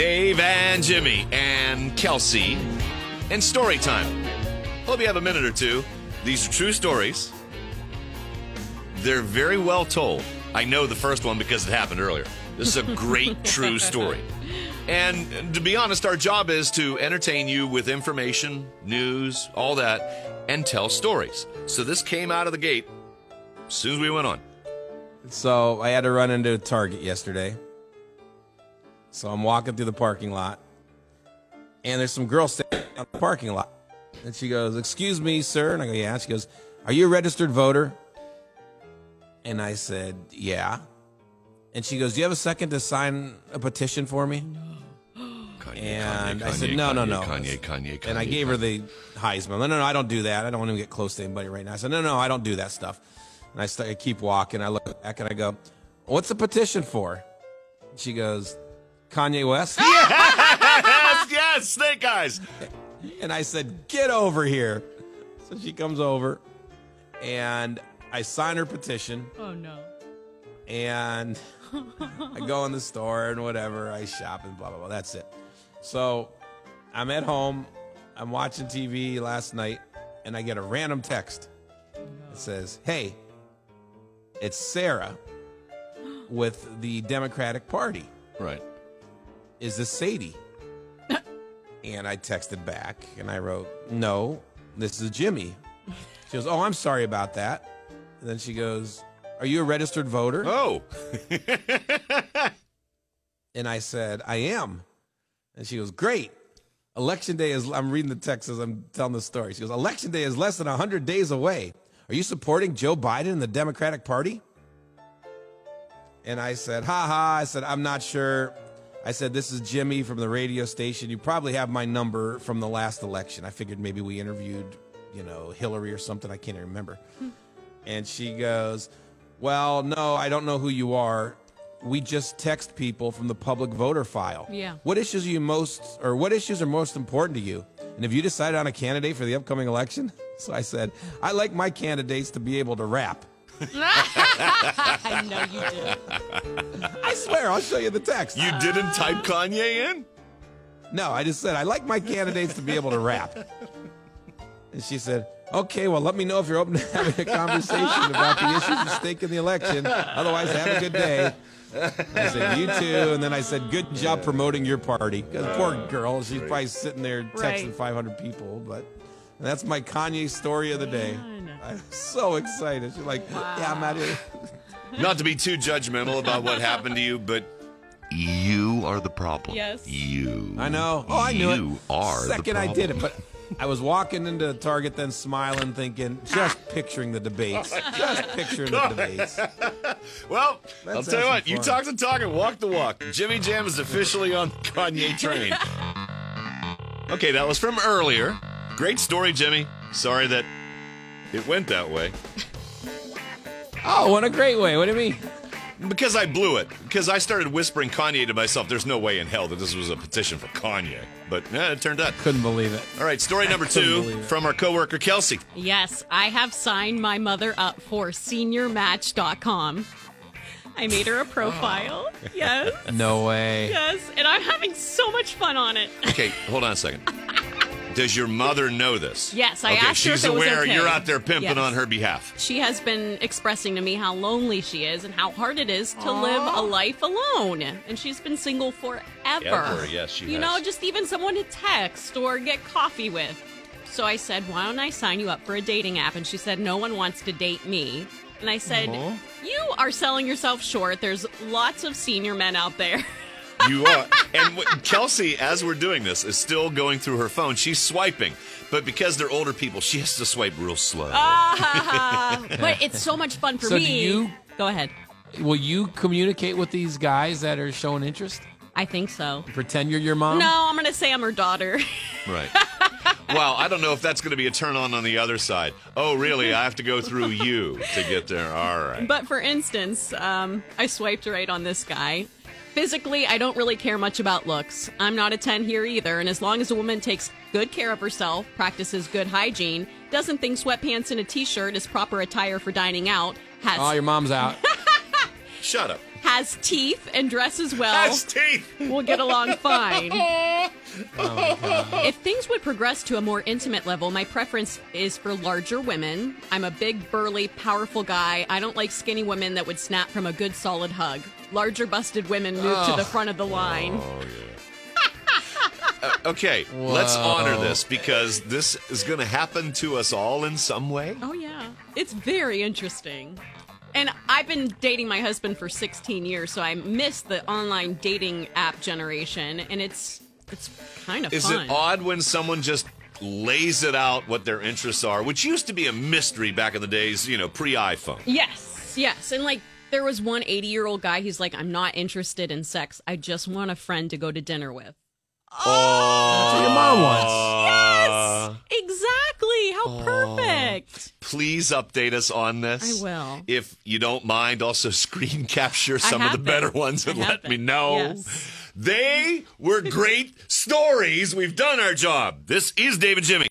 Dave and Jimmy and Kelsey and story time. Hope you have a minute or two. These are true stories. They're very well told. I know the first one because it happened earlier. This is a great true story. And to be honest, our job is to entertain you with information, news, all that, and tell stories. So this came out of the gate as soon as we went on. So I had to run into Target yesterday. So I'm walking through the parking lot, and there's some girl standing on the parking lot. And she goes, Excuse me, sir. And I go, Yeah. She goes, Are you a registered voter? And I said, Yeah. And she goes, Do you have a second to sign a petition for me? Kanye, And Kanye, I said, Kanye, No, no, no. Kanye, Kanye, Kanye. And I gave her the Heisman. No, no, no, I don't do that. I don't want to get close to anybody right now. I said, no, no, I don't do that stuff. And I, start, I keep walking. I look back and I go, what's the petition for? She goes, Kanye West. yes, yes, Snake Eyes. And I said, get over here. So she comes over and I sign her petition Oh no. and I go in the store and whatever. I shop and blah, blah, blah. That's it. So I'm at home. I'm watching TV last night and I get a random text. It says, Hey, it's Sarah with the Democratic Party. Right. Is this Sadie? and I texted back and I wrote, No, this is Jimmy. She goes, Oh, I'm sorry about that. And then she goes, Are you a registered voter? Oh, And I said, I am. And she goes, Great. Election day is, I'm reading the text as I'm telling the story. She goes, Election day is less than 100 days away. Are you supporting Joe Biden and the Democratic Party? And I said, Ha ha. I said, I'm not sure. I said, This is Jimmy from the radio station. You probably have my number from the last election. I figured maybe we interviewed, you know, Hillary or something. I can't even remember. Hmm. And she goes, Well, no, I don't know who you are. We just text people from the public voter file. Yeah. What issues are you most, or what issues are most important to you? And have you decided on a candidate for the upcoming election? So I said, I like my candidates to be able to rap. I know you did. I swear, I'll show you the text. you didn't type uh-huh. Kanye in? No, I just said, I like my candidates to be able to rap. And she said, Okay, well, let me know if you're open to having a conversation about the issues at stake in the election. Otherwise, have a good day. I said, You too. And then I said, Good job promoting your party. 'Cause poor girl, she's probably sitting there texting Right. 500 people. But and that's my Kanye story of the day. Fun. I'm so excited. She's like, Yeah, I'm out here. Not to be too judgmental about what happened to you, but you are the problem. Yes. You. I know. Oh, I knew it. You are the Second I did it, but I was walking into Target, then smiling, thinking, just ah. picturing the debates, oh just picturing the debates. Well, Let's I'll tell you what. some You fun. talk the talk and walk the walk. Jimmy Jam is officially on the Kanye train. okay, that was from earlier. Great story, Jimmy. Sorry that it went that way. Oh, what a great way! What do you mean? Because I blew it. Because I started whispering Kanye to myself. There's no way in hell that this was a petition for Kanye. But eh, it turned out. Couldn't believe it. All right, story number two from our coworker Kelsey. Yes, I have signed my mother up for seniormatch.com. I made her a profile. Yes. No way. Yes. And I'm having so much fun on it. Okay, hold on a second. Does your mother know this? Yes, I okay, asked her she's if it was aware okay. you're out there pimping Yes. on her behalf. She has been expressing to me how lonely she is and how hard it is to live a life alone. And she's been single forever. Ever, yes, she You has. know, just even someone to text or get coffee with. So I said, Why don't I sign you up for a dating app? And she said, No one wants to date me. And I said, uh-huh. You are selling yourself short. There's lots of senior men out there. You are. And what, Kelsey, as we're doing this, is still going through her phone. She's swiping, but because they're older people, she has to swipe real slow. Ah, but it's so much fun for So do me. you- Go ahead. Will you communicate with these guys that are showing interest? I think so. Pretend you're your mom? No, I'm going to say I'm her daughter. Right. Well, I don't know if that's going to be a turn on on the other side. Oh, really? I have to go through you to get there. All right. But for instance, um, I swiped right on this guy. Physically, I don't really care much about looks. I'm not a 10 here either, and as long as a woman takes good care of herself, practices good hygiene, doesn't think sweatpants and a t shirt is proper attire for dining out, has, Oh, your mom's out. Shut up. has teeth, and dresses well, Has teeth. we'll get along fine. Oh, if things would progress to a more intimate level, my preference is for larger women. I'm a big, burly, powerful guy. I don't like skinny women that would snap from a good, solid hug. Larger, busted women move to the front of the line. Oh yeah. Uh, okay, let's honor this because this is going to happen to us all in some way. Oh, yeah. It's very interesting. And I've been dating my husband for 16 years, so I missed the online dating app generation, and it's it's kind of Is fun. it odd when someone just lays it out what their interests are, which used to be a mystery back in the days, you know, pre iPhone? Yes, yes. And like, there was one 80 year old guy, who's like, I'm not interested in sex. I just want a friend to go to dinner with. That's what your mom wants. Yes, Exactly. How perfect. please update us on this. I will. If you don't mind, also screen capture some of the been. better ones and let me know. Yes. They were great stories. We've done our job. This is David Jimmy.